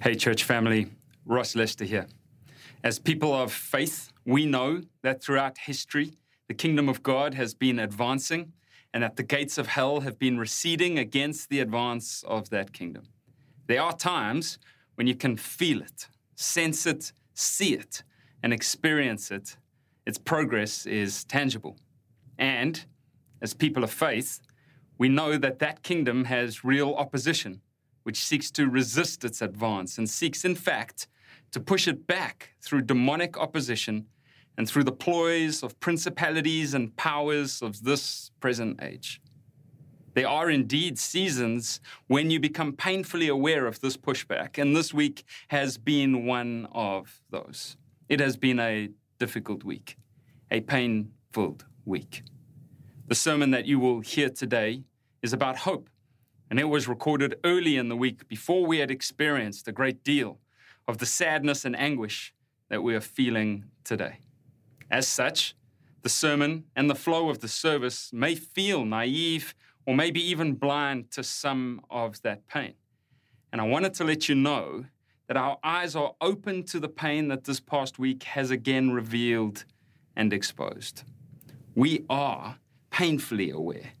Hey, church family, Ross Lester here. As people of faith, we know that throughout history, the kingdom of God has been advancing and that the gates of hell have been receding against the advance of that kingdom. There are times when you can feel it, sense it, see it, and experience it. Its progress is tangible. And as people of faith, we know that that kingdom has real opposition which seeks to resist its advance and seeks, in fact, to push it back through demonic opposition and through the ploys of principalities and powers of this present age. There are indeed seasons when you become painfully aware of this pushback, and this week has been one of those. It has been a difficult week, a pain filled week. The sermon that you will hear today is about hope and it was recorded early in the week before we had experienced a great deal of the sadness and anguish that we are feeling today. As such, the sermon and the flow of the service may feel naive or maybe even blind to some of that pain. And I wanted to let you know that our eyes are open to the pain that this past week has again revealed and exposed. We are painfully aware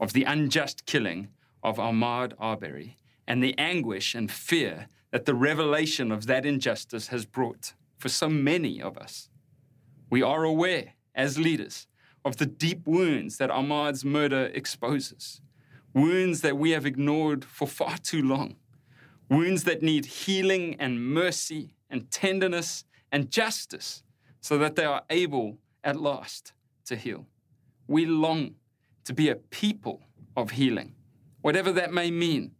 of the unjust killing of Ahmaud Arbery and the anguish and fear that the revelation of that injustice has brought for so many of us. We are aware, as leaders, of the deep wounds that Ahmaud's murder exposes, wounds that we have ignored for far too long, wounds that need healing and mercy and tenderness and justice so that they are able at last to heal. We long to be a people of healing whatever that may mean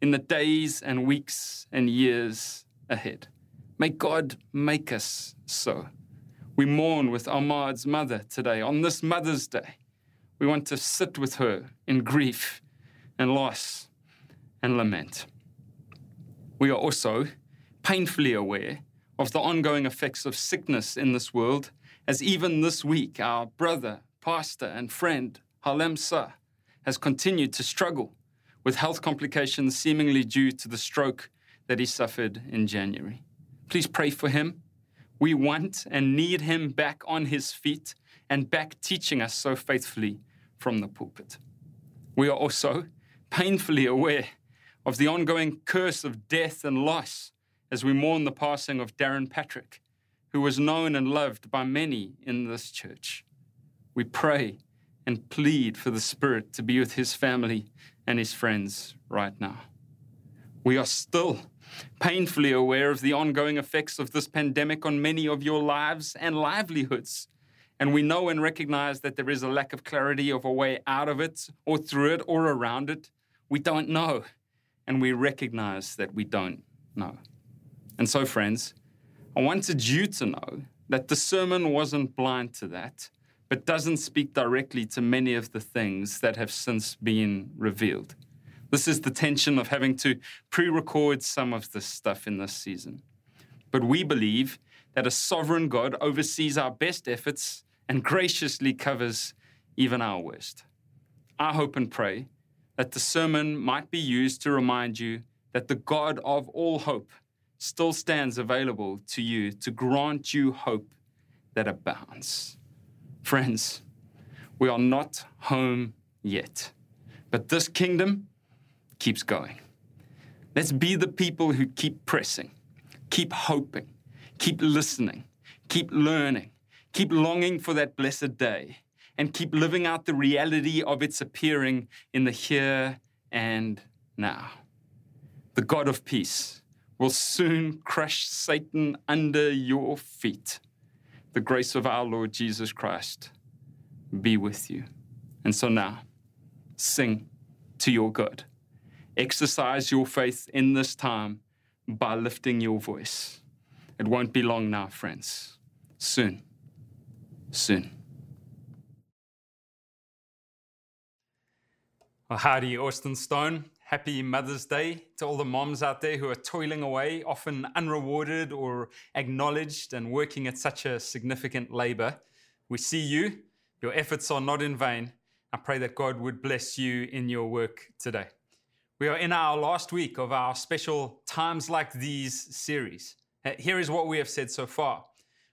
in the days and weeks and years ahead. May God make us so. We mourn with Ahmaud's mother today on this Mother's Day. We want to sit with her in grief and loss and lament. We are also painfully aware of the ongoing effects of sickness in this world, as even this week our brother, pastor, and friend, Halim Suh, has continued to struggle with health complications seemingly due to the stroke that he suffered in January. Please pray for him. We want and need him back on his feet and back teaching us so faithfully from the pulpit. We are also painfully aware of the ongoing curse of death and loss as we mourn the passing of Darrin Patrick, who was known and loved by many in this church. We pray and plead for the Spirit to be with his family and his friends right now. We are still painfully aware of the ongoing effects of this pandemic on many of your lives and livelihoods. And we know and recognize that there is a lack of clarity of a way out of it, or through it, or around it. We don't know. And we recognize that we don't know. And so, friends, I wanted you to know that the sermon wasn't blind to that, but doesn't speak directly to many of the things that have since been revealed. This is the tension of having to pre record some of this stuff in this season. But we believe that a sovereign God oversees our best efforts and graciously covers even our worst. I hope and pray that the sermon might be used to remind you that the God of all hope still stands available to you to grant you hope that abounds. Friends, we are not home yet, but this kingdom keeps going. Let's be the people who keep pressing, keep hoping, keep listening, keep learning, keep longing for that blessed day, and keep living out the reality of its appearing in the here and now. The God of peace will soon crush Satan under your feet the grace of our Lord Jesus Christ be with you. And so now, sing to your God. Exercise your faith in this time by lifting your voice. It won't be long now, friends. Soon. Soon. Well, howdy, Austin Stone. Happy Mother's Day to all the moms out there who are toiling away, often unrewarded or acknowledged, and working at such a significant labor. We see you. Your efforts are not in vain. I pray that God would bless you in your work today. We are in our last week of our special Times Like These series. Here is what we have said so far.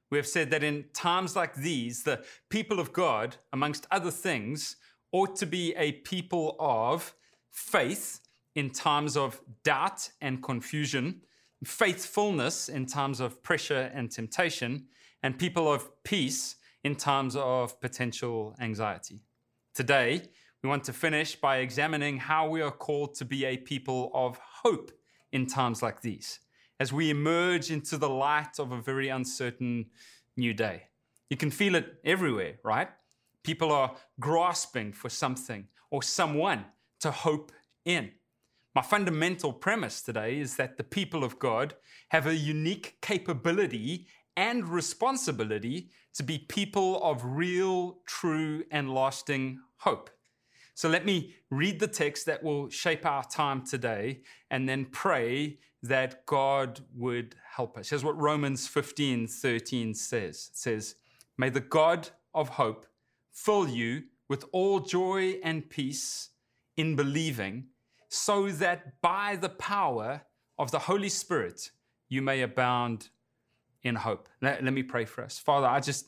We have said that in times like these, the people of God, amongst other things, ought to be a people of faith in times of doubt and confusion, faithfulness in times of pressure and temptation, and people of peace in times of potential anxiety. Today, we want to finish by examining how we are called to be a people of hope in times like these, as we emerge into the light of a very uncertain new day. You can feel it everywhere, right? People are grasping for something or someone to hope in. My fundamental premise today is that the people of God have a unique capability and responsibility to be people of real, true, and lasting hope. So let me read the text that will shape our time today and then pray that God would help us. Here's what Romans 15 13 says it says, May the God of hope fill you with all joy and peace in believing, so that by the power of the Holy Spirit you may abound in hope. Let, let me pray for us. Father, I just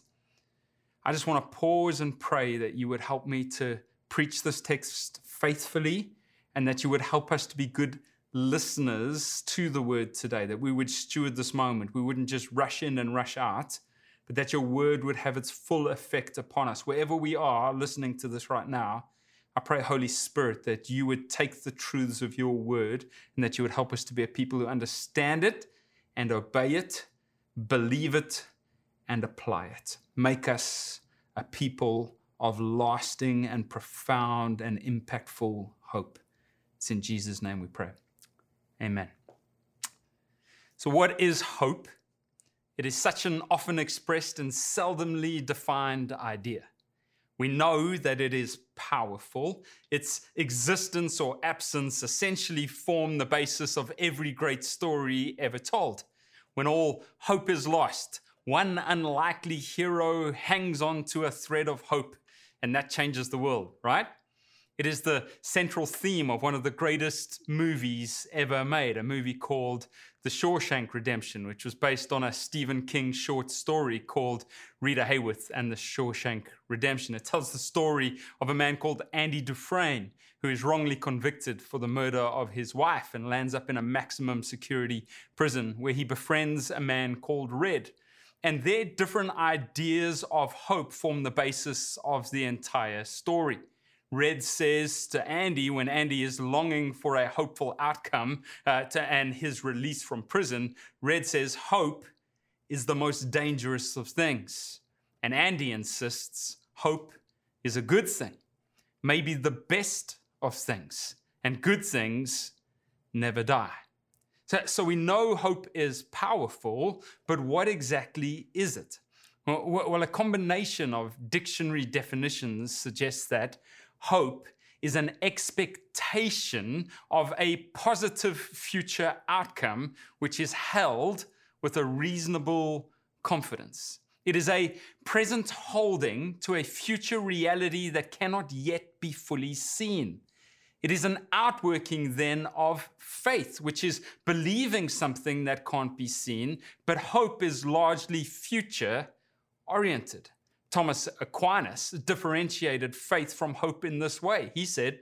I just want to pause and pray that you would help me to preach this text faithfully and that you would help us to be good listeners to the word today, that we would steward this moment. We wouldn't just rush in and rush out, but that your word would have its full effect upon us. Wherever we are listening to this right now, I pray, Holy Spirit, that you would take the truths of your word and that you would help us to be a people who understand it and obey it, believe it, and apply it. Make us a people of lasting and profound and impactful hope. It's in Jesus' name we pray. Amen. So, what is hope? It is such an often expressed and seldomly defined idea. We know that it is powerful. Its existence or absence essentially form the basis of every great story ever told. When all hope is lost, one unlikely hero hangs on to a thread of hope and that changes the world, right? It is the central theme of one of the greatest movies ever made, a movie called The Shawshank Redemption, which was based on a Stephen King short story called Rita Hayworth and the Shawshank Redemption. It tells the story of a man called Andy Dufresne, who is wrongly convicted for the murder of his wife and lands up in a maximum security prison where he befriends a man called Red and their different ideas of hope form the basis of the entire story. Red says to Andy, when Andy is longing for a hopeful outcome uh, to, and his release from prison, Red says, Hope is the most dangerous of things. And Andy insists, Hope is a good thing, maybe the best of things, and good things never die. So, so we know hope is powerful, but what exactly is it? Well, well, a combination of dictionary definitions suggests that hope is an expectation of a positive future outcome which is held with a reasonable confidence. It is a present holding to a future reality that cannot yet be fully seen. It is an outworking then of faith, which is believing something that can't be seen, but hope is largely future oriented. Thomas Aquinas differentiated faith from hope in this way. He said,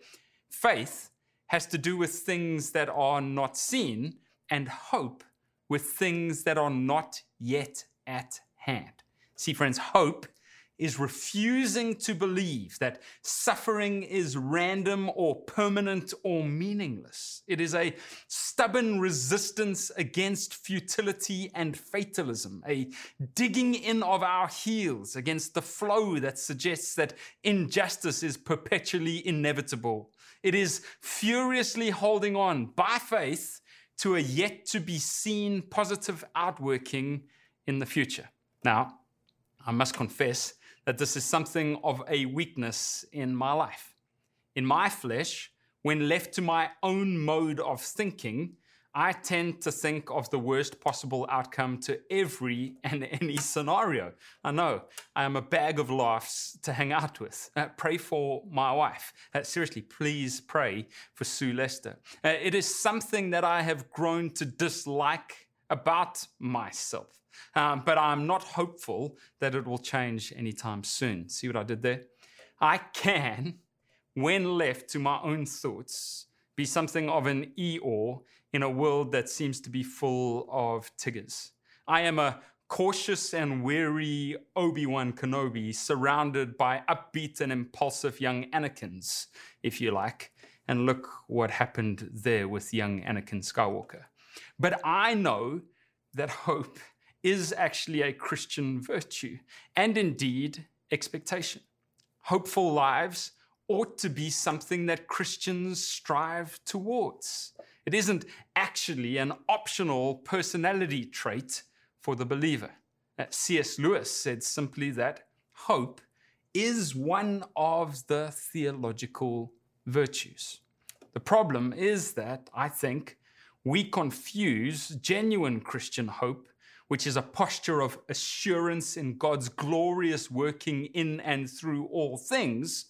faith has to do with things that are not seen, and hope with things that are not yet at hand. See, friends, hope is refusing to believe that suffering is random or permanent or meaningless. It is a stubborn resistance against futility and fatalism, a digging in of our heels against the flow that suggests that injustice is perpetually inevitable. It is furiously holding on by faith to a yet to be seen positive outworking in the future. Now, I must confess that this is something of a weakness in my life. In my flesh, when left to my own mode of thinking, I tend to think of the worst possible outcome to every and any scenario. I know I am a bag of laughs to hang out with. Uh, pray for my wife. Uh, seriously, please pray for Sue Lester. Uh, it is something that I have grown to dislike about myself. Um, but I'm not hopeful that it will change anytime soon. See what I did there? I can, when left to my own thoughts, be something of an Eeyore in a world that seems to be full of Tiggers. I am a cautious and wary Obi Wan Kenobi surrounded by upbeat and impulsive young Anakins, if you like. And look what happened there with young Anakin Skywalker. But I know that hope is actually a Christian virtue and indeed expectation. Hopeful lives ought to be something that Christians strive towards. It isn't actually an optional personality trait for the believer. Uh, C.S. Lewis said simply that hope is one of the theological virtues. The problem is that, I think, we confuse genuine Christian hope, which is a posture of assurance in God's glorious working in and through all things,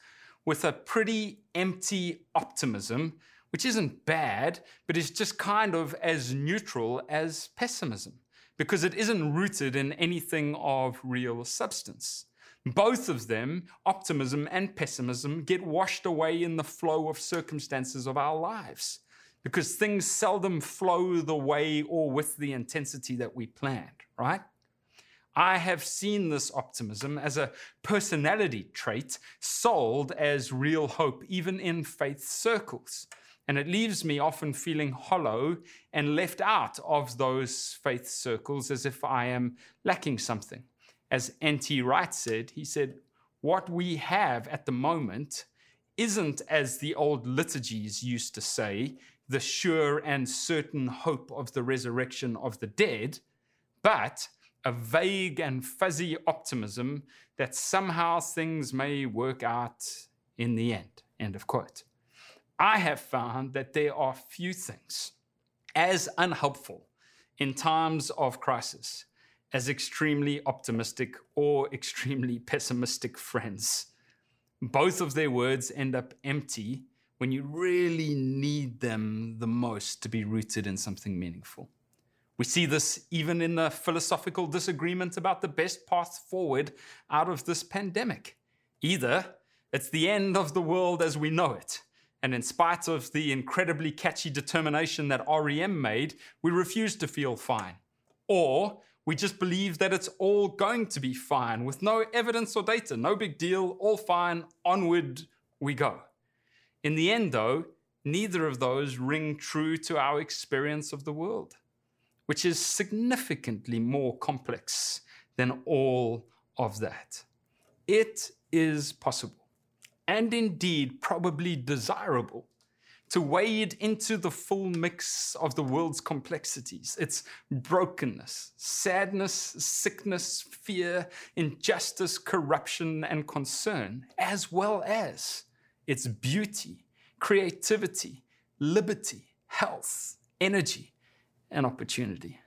with a pretty empty optimism which isn't bad, but is just kind of as neutral as pessimism because it isn't rooted in anything of real substance. Both of them, optimism and pessimism, get washed away in the flow of circumstances of our lives because things seldom flow the way or with the intensity that we planned, right? I have seen this optimism as a personality trait sold as real hope, even in faith circles. And it leaves me often feeling hollow and left out of those faith circles as if I am lacking something. As N.T. Wright said, he said, What we have at the moment isn't, as the old liturgies used to say, the sure and certain hope of the resurrection of the dead, but a vague and fuzzy optimism that somehow things may work out in the end. End of quote. I have found that there are few things as unhelpful in times of crisis as extremely optimistic or extremely pessimistic friends. Both of their words end up empty when you really need them the most to be rooted in something meaningful. We see this even in the philosophical disagreement about the best path forward out of this pandemic. Either it's the end of the world as we know it, and in spite of the incredibly catchy determination that REM made, we refuse to feel fine. Or we just believe that it's all going to be fine with no evidence or data. No big deal, all fine, onward we go. In the end, though, neither of those ring true to our experience of the world, which is significantly more complex than all of that. It is possible and indeed probably desirable to wade into the full mix of the world's complexities, its brokenness, sadness, sickness, fear, injustice, corruption, and concern, as well as its beauty, creativity, liberty, health, energy, and opportunity.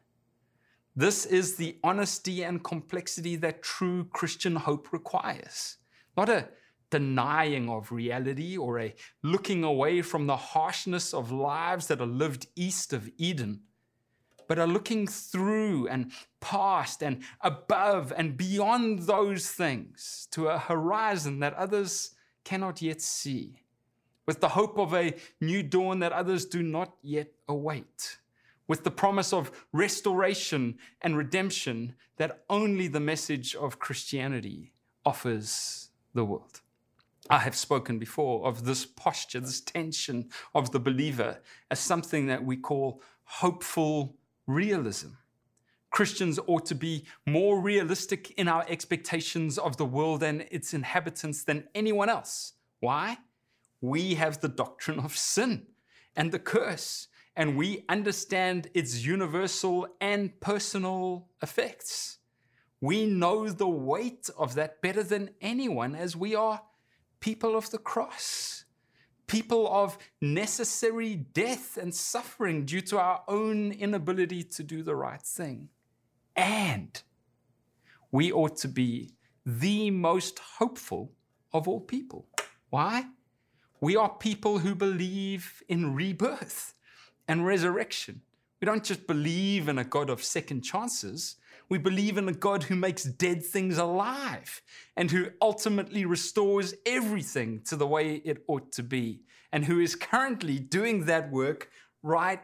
This is the honesty and complexity that true Christian hope requires. Not a denying of reality or a looking away from the harshness of lives that are lived east of Eden, but are looking through and past and above and beyond those things to a horizon that others cannot yet see, with the hope of a new dawn that others do not yet await. With the promise of restoration and redemption that only the message of Christianity offers the world. I have spoken before of this posture, this tension of the believer as something that we call hopeful realism. Christians ought to be more realistic in our expectations of the world and its inhabitants than anyone else. Why? We have the doctrine of sin and the curse, and we understand its universal and personal effects. We know the weight of that better than anyone as we are people of the cross. people of necessary death and suffering due to our own inability to do the right thing. And we ought to be the most hopeful of all people. Why? We are people who believe in rebirth and resurrection. We don't just believe in a God of second chances. We believe in a God who makes dead things alive and who ultimately restores everything to the way it ought to be and who is currently doing that work right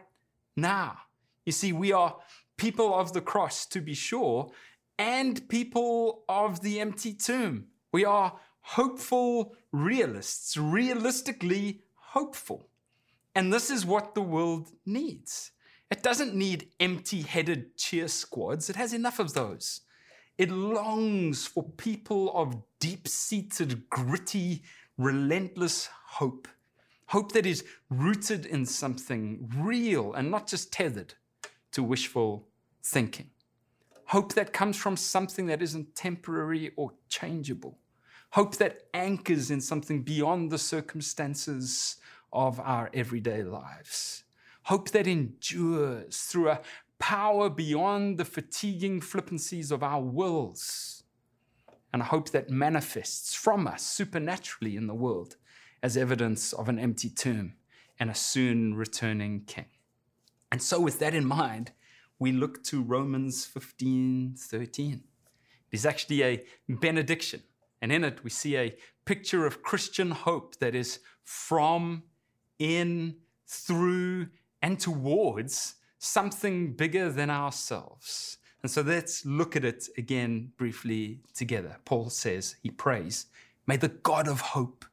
now. You see, we are people of the cross, to be sure, and people of the empty tomb. We are hopeful realists, realistically hopeful. And this is what the world needs. It doesn't need empty headed cheer squads, it has enough of those. It longs for people of deep seated, gritty, relentless hope. Hope that is rooted in something real and not just tethered to wishful thinking. Hope that comes from something that isn't temporary or changeable. Hope that anchors in something beyond the circumstances of our everyday lives. Hope that endures through a power beyond the fatiguing flippancies of our wills. And a hope that manifests from us supernaturally in the world as evidence of an empty tomb and a soon returning king. And so, with that in mind, we look to Romans 15 13. It is actually a benediction. And in it, we see a picture of Christian hope that is from, in, through, and towards something bigger than ourselves. And so let's look at it again briefly together. Paul says, he prays, May the God of hope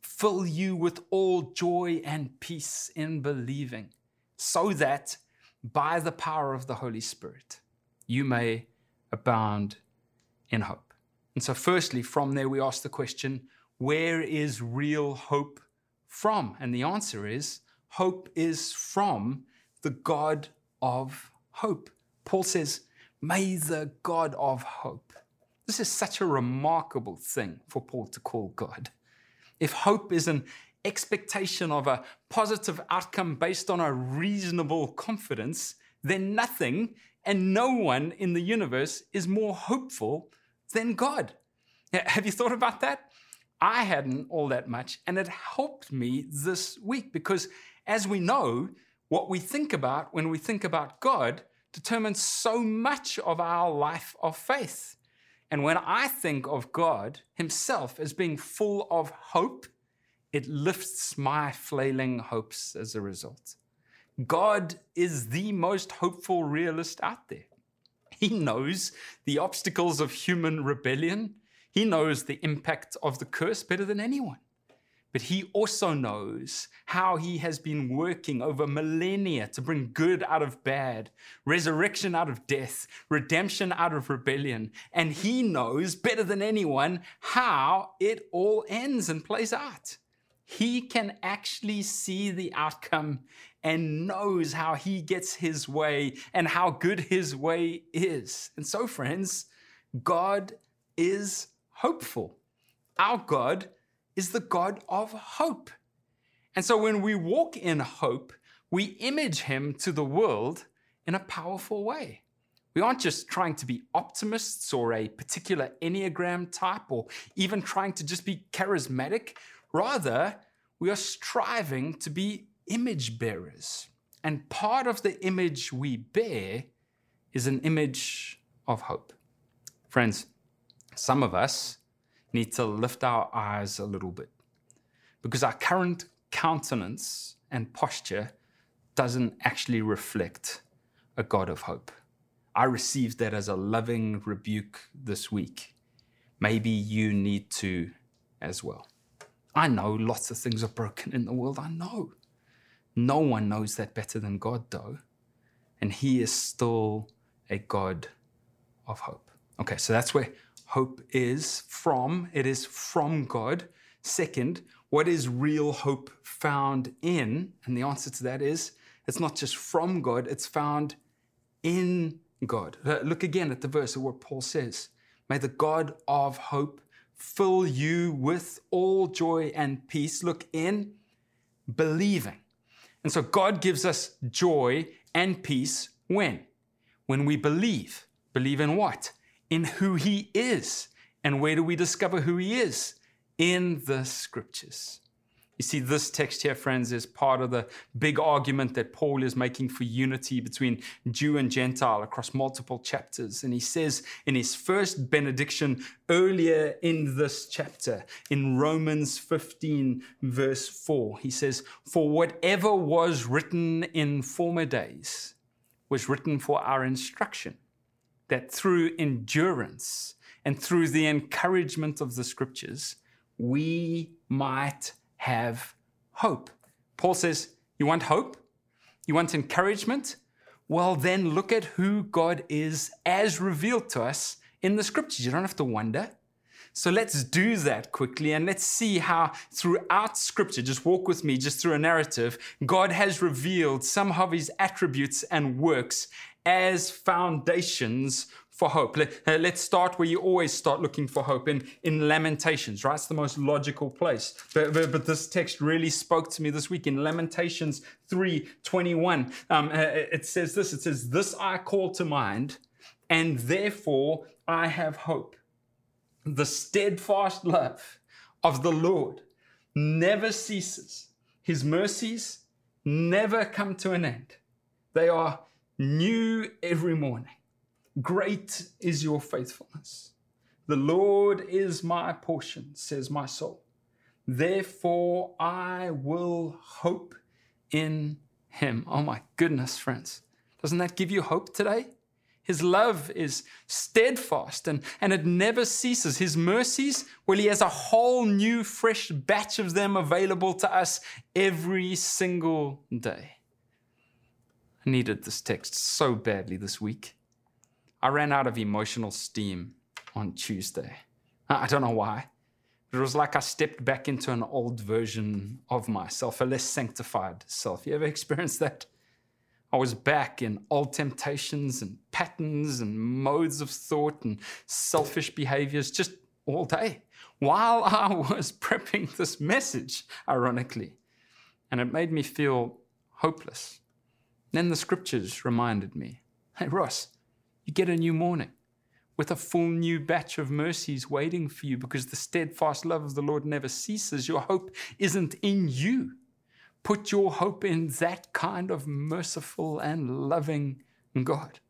fill you with all joy and peace in believing, so that by the power of the Holy Spirit, you may abound in hope. And so, firstly, from there, we ask the question where is real hope from? And the answer is hope is from the God of hope. Paul says, May the God of hope. This is such a remarkable thing for Paul to call God. If hope is an expectation of a positive outcome based on a reasonable confidence, then nothing and no one in the universe is more hopeful than God. Have you thought about that? I hadn't all that much, and it helped me this week because, as we know, what we think about when we think about God determines so much of our life of faith. And when I think of God Himself as being full of hope, it lifts my flailing hopes as a result. God is the most hopeful realist out there. He knows the obstacles of human rebellion. He knows the impact of the curse better than anyone. But he also knows how he has been working over millennia to bring good out of bad, resurrection out of death, redemption out of rebellion. And he knows better than anyone how it all ends and plays out he can actually see the outcome and knows how he gets his way and how good his way is. And so, friends, God is hopeful. Our God is the God of hope. And so, when we walk in hope, we image him to the world in a powerful way. We aren't just trying to be optimists or a particular Enneagram type or even trying to just be charismatic. Rather, we are striving to be image bearers. And part of the image we bear is an image of hope. Friends, some of us need to lift our eyes a little bit because our current countenance and posture doesn't actually reflect a God of hope. I received that as a loving rebuke this week. Maybe you need to as well. I know lots of things are broken in the world. I know. No one knows that better than God, though. And He is still a God of hope. Okay, so that's where hope is from. It is from God. Second, what is real hope found in? And the answer to that is it's not just from God, it's found in God. Look again at the verse of what Paul says. May the God of hope fill you with all joy and peace. Look in believing. And so God gives us joy and peace when? When we believe. Believe in what? In who He is. And where do we discover who He is? In the scriptures. You see, this text here, friends, is part of the big argument that Paul is making for unity between Jew and Gentile across multiple chapters. And he says in his first benediction earlier in this chapter, in Romans 15, verse 4, he says, For whatever was written in former days was written for our instruction, that through endurance and through the encouragement of the scriptures, we might have hope. Paul says, You want hope? You want encouragement? Well, then look at who God is as revealed to us in the scriptures. You don't have to wonder. So let's do that quickly and let's see how throughout scripture, just walk with me, just through a narrative, God has revealed some of his attributes and works as foundations for hope. Let, us uh, start where you always start looking for hope in, in Lamentations, right? It's the most logical place. But, but, but this text really spoke to me this week in Lamentations 3 21. Um, uh, it says this it says, This I call to mind, and therefore I have hope. The steadfast love of the Lord never ceases, His mercies never come to an end. They are new every morning. Great is your faithfulness. The Lord is my portion, says my soul. Therefore, I will hope in him. Oh my goodness, friends. Doesn't that give you hope today? His love is steadfast and, and it never ceases. His mercies, well, He has a whole new, fresh batch of them available to us every single day. I needed this text so badly this week. I ran out of emotional steam on Tuesday. I don't know why. It was like I stepped back into an old version of myself, a less sanctified self. You ever experienced that? I was back in old temptations and patterns and modes of thought and selfish behaviors just all day while I was prepping this message, ironically. And it made me feel hopeless. Then the scriptures reminded me hey, Ross, you get a new morning with a full new batch of mercies waiting for you because the steadfast love of the Lord never ceases. Your hope isn't in you. Put your hope in that kind of merciful and loving God.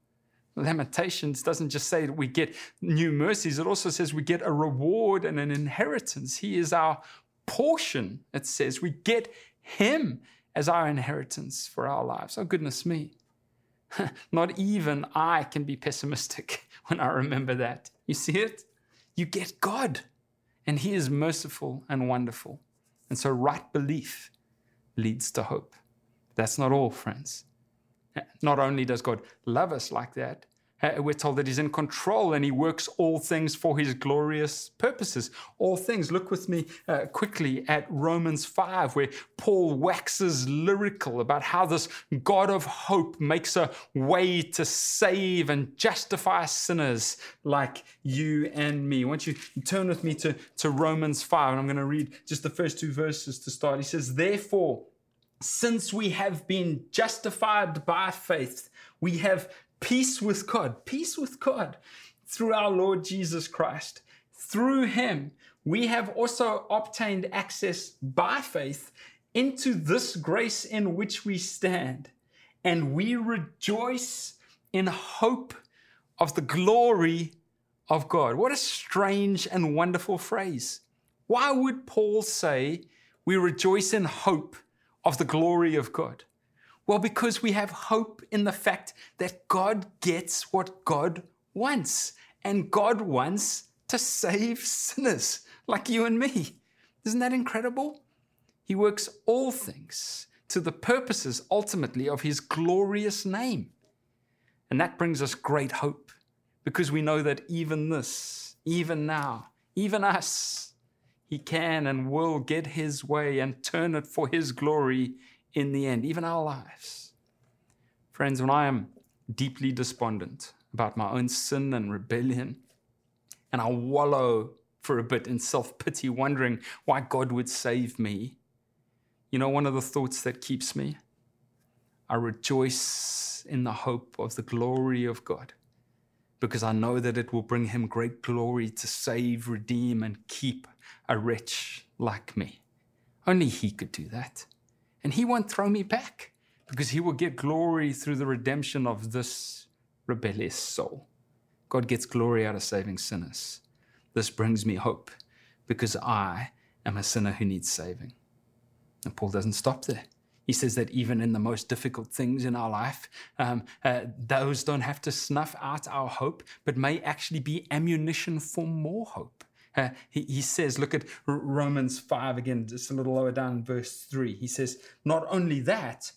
Lamentations doesn't just say that we get new mercies, it also says we get a reward and an inheritance. He is our portion, it says. We get Him as our inheritance for our lives. Oh, goodness me. Not even I can be pessimistic when I remember that. You see it? You get God, and He is merciful and wonderful. And so, right belief leads to hope. That's not all, friends. Not only does God love us like that, we're told that he's in control and he works all things for his glorious purposes. All things. Look with me uh, quickly at Romans 5, where Paul waxes lyrical about how this God of hope makes a way to save and justify sinners like you and me. Won't you turn with me to, to Romans 5, and I'm going to read just the first two verses to start. He says, Therefore, since we have been justified by faith, we have peace with God, peace with God through our Lord Jesus Christ. Through him, we have also obtained access by faith into this grace in which we stand, and we rejoice in hope of the glory of God. What a strange and wonderful phrase. Why would Paul say we rejoice in hope of the glory of God? Well, because we have hope in the fact that God gets what God wants, and God wants to save sinners like you and me. Isn't that incredible? He works all things to the purposes ultimately of his glorious name. And that brings us great hope because we know that even this, even now, even us, he can and will get his way and turn it for his glory in the end, even our lives. Friends, when I am deeply despondent about my own sin and rebellion, and I wallow for a bit in self pity, wondering why God would save me, You know, one of the thoughts that keeps me? I rejoice in the hope of the glory of God because I know that it will bring him great glory to save, redeem, and keep a wretch like me. Only he could do that. And he won't throw me back because he will get glory through the redemption of this rebellious soul. God gets glory out of saving sinners. This brings me hope because I am a sinner who needs saving. And Paul doesn't stop there. He says that even in the most difficult things in our life, um, uh, those don't have to snuff out our hope, but may actually be ammunition for more hope. Uh, he, he, says, look at Romans 5 again, just a little lower down, verse 3. He says, Not only that,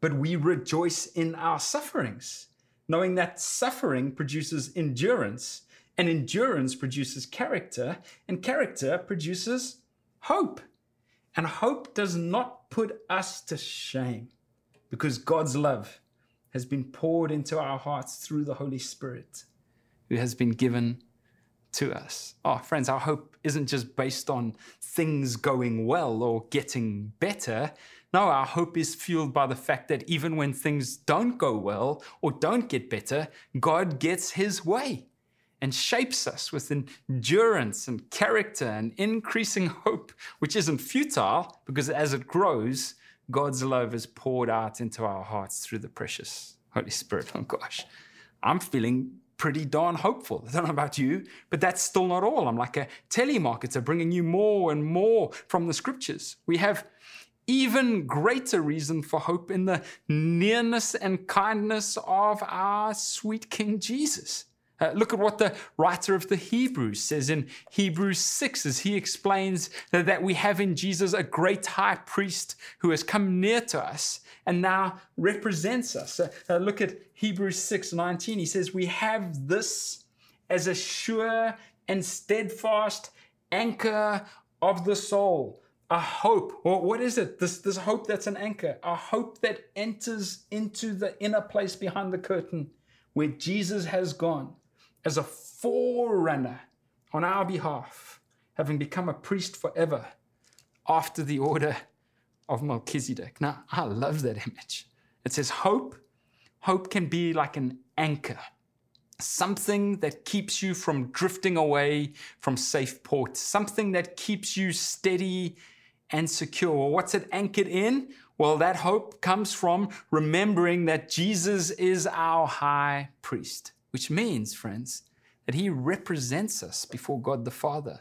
but we rejoice in our sufferings, knowing that suffering produces endurance, and endurance produces character, and character produces hope. And hope does not put us to shame because God's love has been poured into our hearts through the Holy Spirit who has been given to us. Oh, friends, our hope isn't just based on things going well or getting better. No, our hope is fueled by the fact that even when things don't go well or don't get better, God gets his way and shapes us with endurance and character and increasing hope, which isn't futile because as it grows, God's love is poured out into our hearts through the precious Holy Spirit. Oh gosh, I'm feeling pretty darn hopeful. I don't know about you, but that's still not all. I'm like a telemarketer bringing you more and more from the scriptures. We have even greater reason for hope in the nearness and kindness of our sweet King Jesus. Uh, look at what the writer of the Hebrews says in Hebrews 6 as he explains that, that we have in Jesus a great high priest who has come near to us and now represents us. Uh, uh, look at Hebrews 6 19. He says, We have this as a sure and steadfast anchor of the soul. A hope, or what is it? This, this hope that's an anchor, a hope that enters into the inner place behind the curtain where Jesus has gone as a forerunner on our behalf, having become a priest forever after the order of Melchizedek. Now, I love that image. It says, Hope, hope can be like an anchor, something that keeps you from drifting away from safe ports, something that keeps you steady and secure. Well, what's it anchored in? Well, that hope comes from remembering that Jesus is our high priest which means, friends, that he represents us before God the Father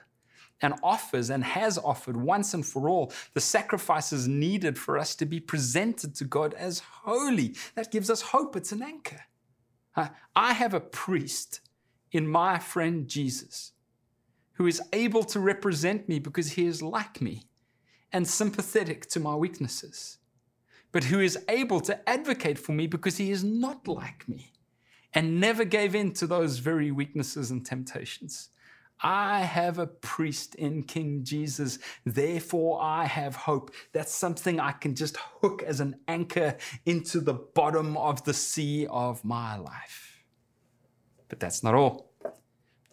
and offers and has offered once and for all the sacrifices needed for us to be presented to God as holy. That gives us hope. It's an anchor. I have a priest in my friend Jesus who is able to represent me because he is like me and sympathetic to my weaknesses, but who is able to advocate for me because he is not like me and never gave in to those very weaknesses and temptations. I have a priest in King Jesus, therefore I have hope. That's something I can just hook as an anchor into the bottom of the sea of my life. But that's not all.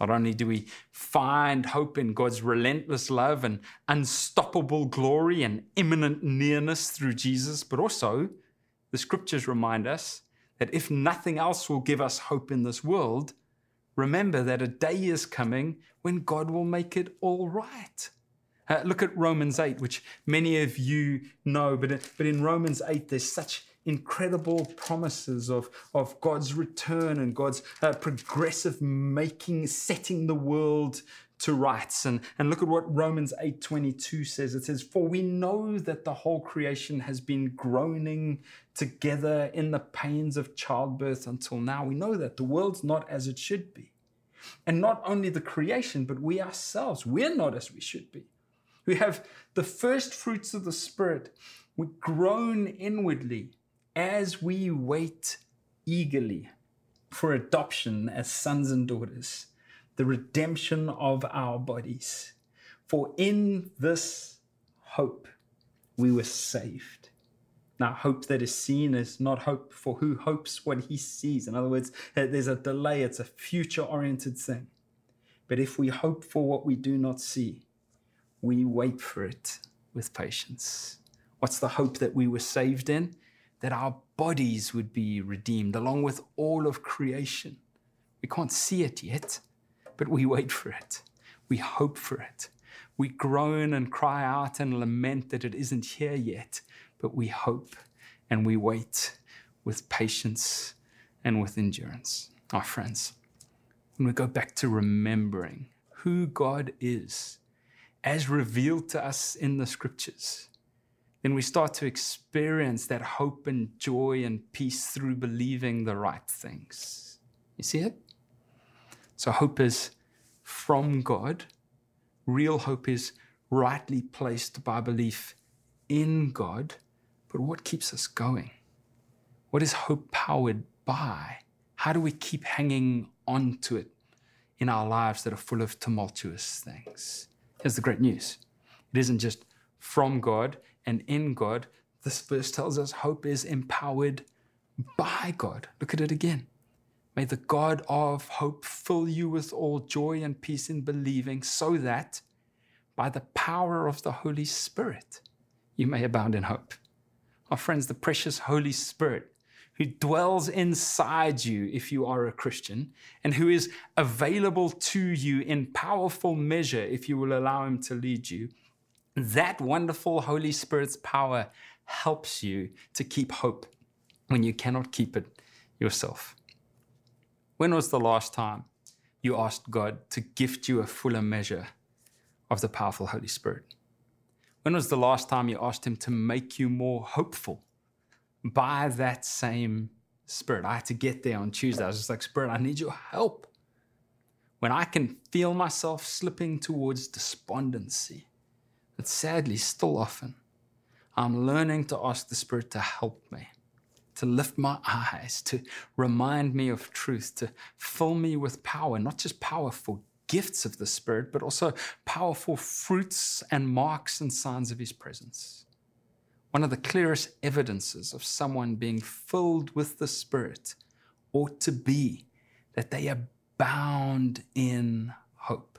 Not only do we find hope in God's relentless love and unstoppable glory and imminent nearness through Jesus, but also the scriptures remind us that if nothing else will give us hope in this world, remember that a day is coming when God will make it all right. Uh, look at Romans 8, which many of you know, but, but in Romans 8, there's such incredible promises of, of God's return and God's uh, progressive making, setting the world to rights. And, and look at what Romans 8:22 says. It says, For we know that the whole creation has been groaning together in the pains of childbirth until now. We know that the world's not as it should be. And not only the creation, but we ourselves, we're not as we should be. We have the first fruits of the Spirit. We groan inwardly as we wait eagerly for adoption as sons and daughters the redemption of our bodies. For in this hope we were saved. Now, hope that is seen is not hope for who hopes what he sees. In other words, there's a delay, it's a future oriented thing. But if we hope for what we do not see, we wait for it with patience. What's the hope that we were saved in? That our bodies would be redeemed along with all of creation. We can't see it yet, but we wait for it. We hope for it. We groan and cry out and lament that it isn't here yet, but we hope and we wait with patience and with endurance. Our friends, when we go back to remembering who God is as revealed to us in the scriptures, then we start to experience that hope and joy and peace through believing the right things. You see it? So, hope is from God. Real hope is rightly placed by belief in God. But what keeps us going? What is hope powered by? How do we keep hanging on to it in our lives that are full of tumultuous things? Here's the great news it isn't just from God and in God. This verse tells us hope is empowered by God. Look at it again. May the God of hope fill you with all joy and peace in believing, so that by the power of the Holy Spirit you may abound in hope. Our friends, the precious Holy Spirit who dwells inside you if you are a Christian, and who is available to you in powerful measure if you will allow Him to lead you, that wonderful Holy Spirit's power helps you to keep hope when you cannot keep it yourself. When was the last time you asked God to gift you a fuller measure of the powerful Holy Spirit? When was the last time you asked Him to make you more hopeful by that same Spirit? I had to get there on Tuesday. I was just like, Spirit, I need your help. When I can feel myself slipping towards despondency, but sadly, still often, I'm learning to ask the Spirit to help me, to lift my eyes, to remind me of truth, to fill me with power, not just powerful gifts of the Spirit, but also powerful fruits and marks and signs of His presence. One of the clearest evidences of someone being filled with the Spirit ought to be that they abound in hope.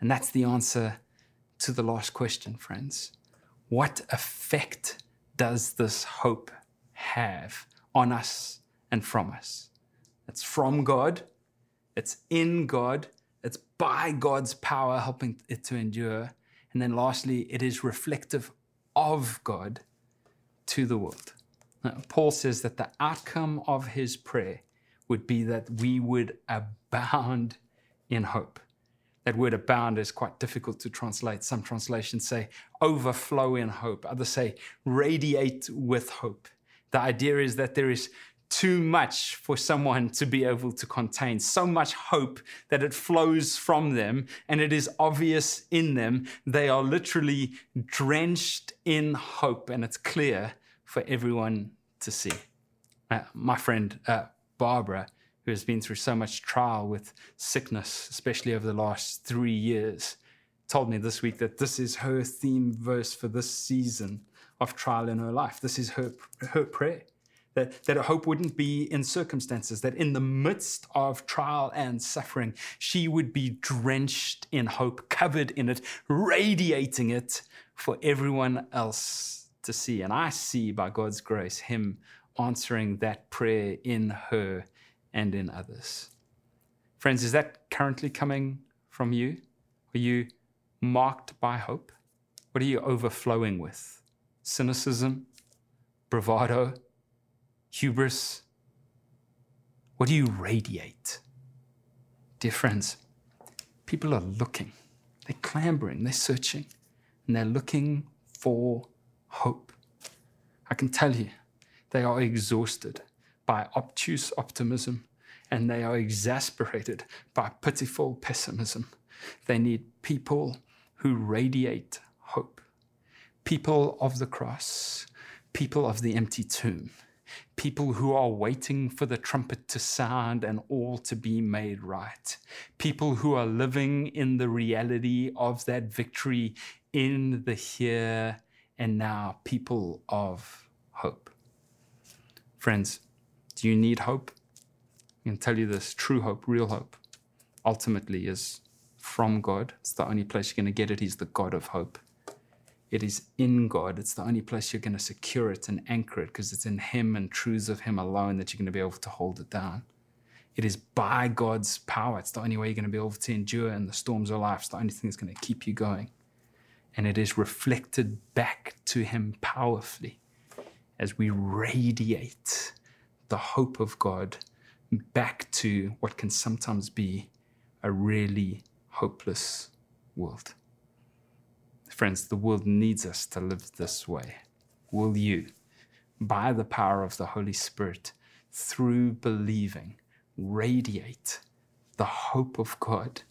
And that's the answer to the last question, friends. What effect does this hope have on us and from us? It's from God, it's in God, it's by God's power helping it to endure. And then lastly, it is reflective of God to the world. Now, Paul says that the outcome of his prayer would be that we would abound in hope. That word abound is quite difficult to translate. Some translations say overflow in hope, others say radiate with hope. The idea is that there is too much for someone to be able to contain, so much hope that it flows from them and it is obvious in them. They are literally drenched in hope and it's clear for everyone to see. Uh, my friend uh, Barbara who has been through so much trial with sickness, especially over the last three years, told me this week that this is her theme verse for this season of trial in her life. This is her, her prayer. That, that hope wouldn't be in circumstances, that in the midst of trial and suffering, she would be drenched in hope, covered in it, radiating it for everyone else to see. And I see, by God's grace, Him answering that prayer in her and in others. Friends, is that currently coming from you? Are you marked by hope? What are you overflowing with? Cynicism? Bravado? Hubris? What do you radiate? Dear friends, people are looking, they're clambering, they're searching, and they're looking for hope. I can tell you, they are exhausted by obtuse optimism and they are exasperated by pitiful pessimism. They need people who radiate hope, people of the cross, people of the empty tomb, people who are waiting for the trumpet to sound and all to be made right, people who are living in the reality of that victory in the here and now, people of hope. Friends, do you need hope? I can tell you this true hope, real hope, ultimately is from God. It's the only place you're going to get it. He's the God of hope. It is in God. It's the only place you're going to secure it and anchor it because it's in Him and truths of Him alone that you're going to be able to hold it down. It is by God's power. It's the only way you're going to be able to endure in the storms of life. It's the only thing that's going to keep you going. And it is reflected back to Him powerfully as we radiate the hope of God back to what can sometimes be a really hopeless world. Friends, the world needs us to live this way. Will you, by the power of the Holy Spirit, through believing, radiate the hope of God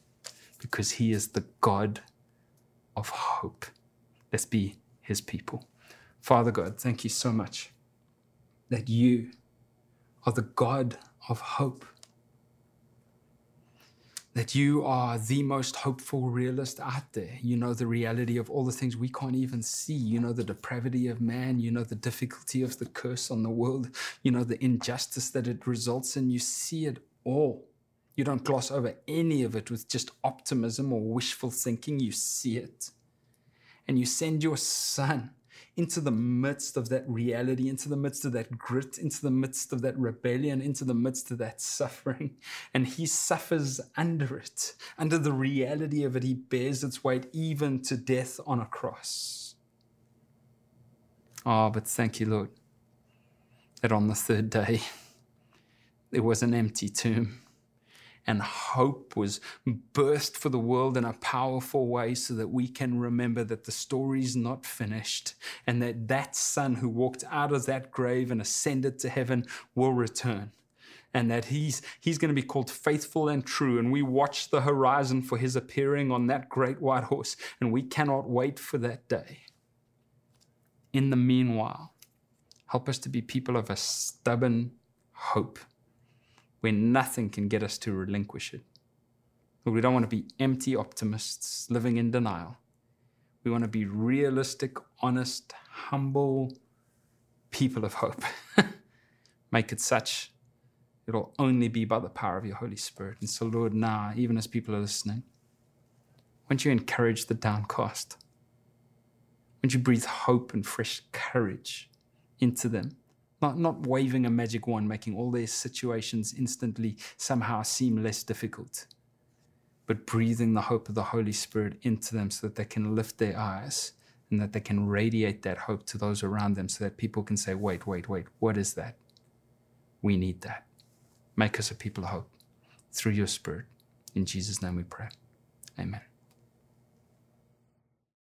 because He is the God of hope? Let's be His people. Father God, thank you so much that you are the God of hope. That you are the most hopeful realist out there. You know the reality of all the things we can't even see. You know the depravity of man. You know the difficulty of the curse on the world. You know the injustice that it results in. You see it all. You don't gloss over any of it with just optimism or wishful thinking. You see it. And you send your son into the midst of that reality, into the midst of that grit, into the midst of that rebellion, into the midst of that suffering. And he suffers under it, under the reality of it. He bears its weight even to death on a cross. Oh, but thank you, Lord, that on the third day there was an empty tomb and hope was burst for the world in a powerful way so that we can remember that the story's not finished and that that son who walked out of that grave and ascended to heaven will return and that he's he's going to be called faithful and true. And we watch the horizon for his appearing on that great white horse and we cannot wait for that day. In the meanwhile help us to be people of a stubborn hope when nothing can get us to relinquish it. But we don't want to be empty optimists living in denial. We want to be realistic, honest, humble people of hope. Make it such. It'll only be by the power of your Holy Spirit. And so, Lord, now, even as people are listening, won't you encourage the downcast? Won't you breathe hope and fresh courage into them? Not, not waving a magic wand, making all their situations instantly somehow seem less difficult, but breathing the hope of the Holy Spirit into them so that they can lift their eyes and that they can radiate that hope to those around them so that people can say, wait, wait, wait, what is that? We need that. Make us a people of hope through your Spirit. In Jesus' name we pray. Amen.